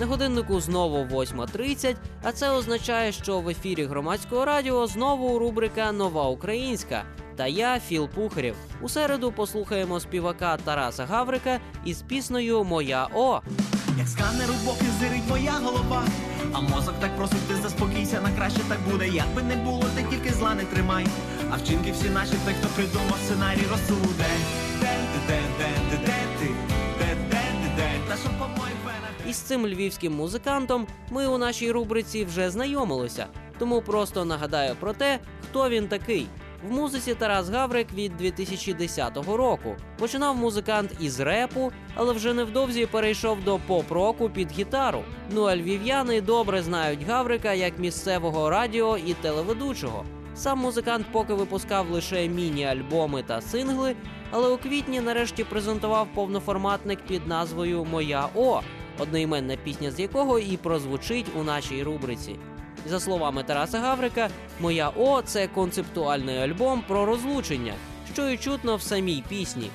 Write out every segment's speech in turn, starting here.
На годиннику знову 8.30, а це означає, що в ефірі громадського радіо знову рубрика Нова Українська. Та я, Філ Пухарєв. У середу послухаємо співака Тараса Гаврика із піснею Моя О. Як сканер у боки зирить моя голова, а мозок так просить, ти заспокійся, на краще так буде. Як би не було, ти тільки зла не тримай. А вчинки всі наші, той, хто придумав сценарій, розсуде. Із цим львівським музикантом ми у нашій рубриці вже знайомилися, тому просто нагадаю про те, хто він такий. В музиці Тарас Гаврик від 2010 року. Починав музикант із репу, але вже невдовзі перейшов до поп-року під гітару. Ну а львів'яни добре знають Гаврика як місцевого радіо і телеведучого. Сам музикант поки випускав лише міні-альбоми та сингли, але у квітні нарешті презентував повноформатник під назвою Моя О, одноіменна пісня з якого і прозвучить у нашій рубриці. За словами Тараса Гаврика, Моя О це концептуальний альбом про розлучення, що і чутно в самій пісні.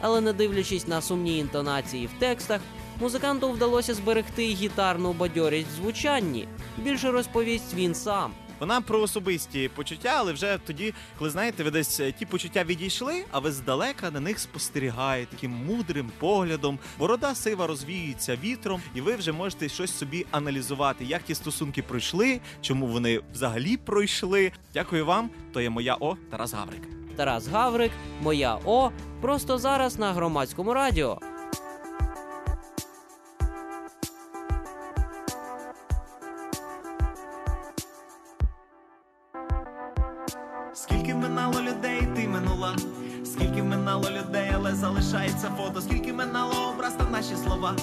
Але не дивлячись на сумні інтонації в текстах, музиканту вдалося зберегти гітарну бадьорість в звучанні. Більше розповість він сам. Вона про особисті почуття, але вже тоді, коли знаєте, ви десь е, ті почуття відійшли, а ви здалека на них спостерігаєте таким мудрим поглядом. Борода сива розвіюється вітром, і ви вже можете щось собі аналізувати, як ті стосунки пройшли, чому вони взагалі пройшли. Дякую вам. То є моя О Тарас Гаврик. Тарас Гаврик, Моя О, просто зараз на громадському радіо. Минало людей, але залишається фото. Скільки минало образ та наші слова.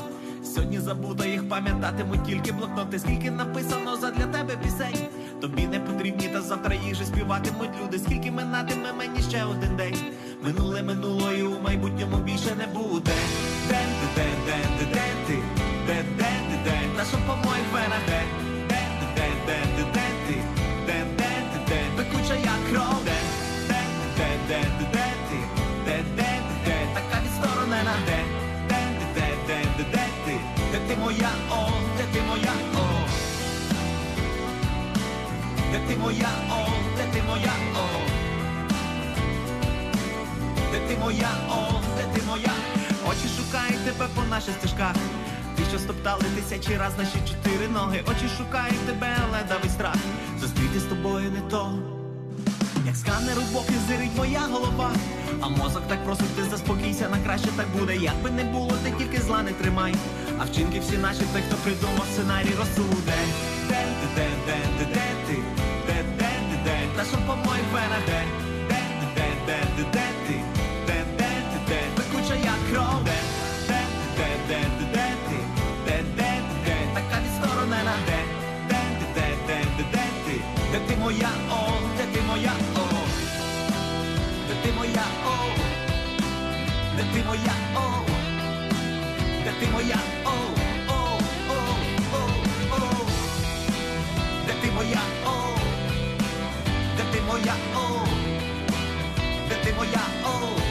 Сьогодні забуто їх пам'ятатимуть тільки блокноти. Скільки написано задля тебе пісень. Тобі не потрібні, та завтра їх же співатимуть люди. Скільки минатиме мені ще один день. Минуле минуло і у майбутньому більше не буде. Де ти, де, де, де, де ти? О, де ти моя, о? Де ти моя, о, де ти моя? Очі шукають тебе по наших стежках. Ті, що стоптали тисячі раз наші чотири ноги. Очі шукають тебе, але давить страх. Зустріти з тобою не то. Як сканер у боки зирить моя голова. А мозок так просить, ти заспокійся, на краще так буде. Як би не було, ти тільки зла не тримай. А вчинки всі наші, той, хто придумав сценарій, розсуде. Де ти, де, Де ти моя, о? Де ти моя, о? О, о, о, о? Де ти моя, о? Де ти моя, о? Де ти моя, о? О, о,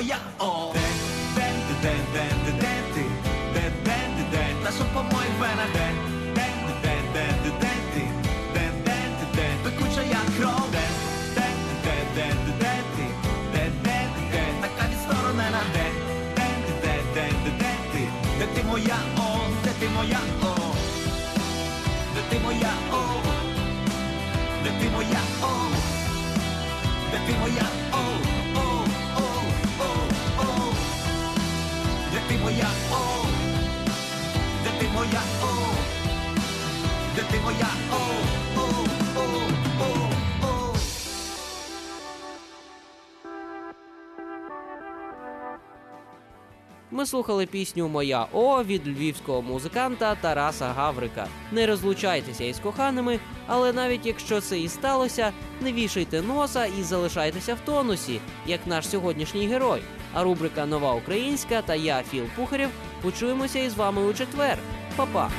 де ти моя, о? Де, де, де, де, де, де ти? Де, де, де, де? Та що по моїх венах? Де, де, де, де, де, де ти? Де, де, моя, о, де ти моя, о, де ти моя, о, о, о, о, о. Ми слухали пісню Моя О від львівського музиканта Тараса Гаврика. Не розлучайтеся із коханими, але навіть якщо це і сталося, не вішайте носа і залишайтеся в тонусі, як наш сьогоднішній герой. А рубрика Нова Українська та я, Філ Пухарєв, почуємося із вами у четвер. Па-па!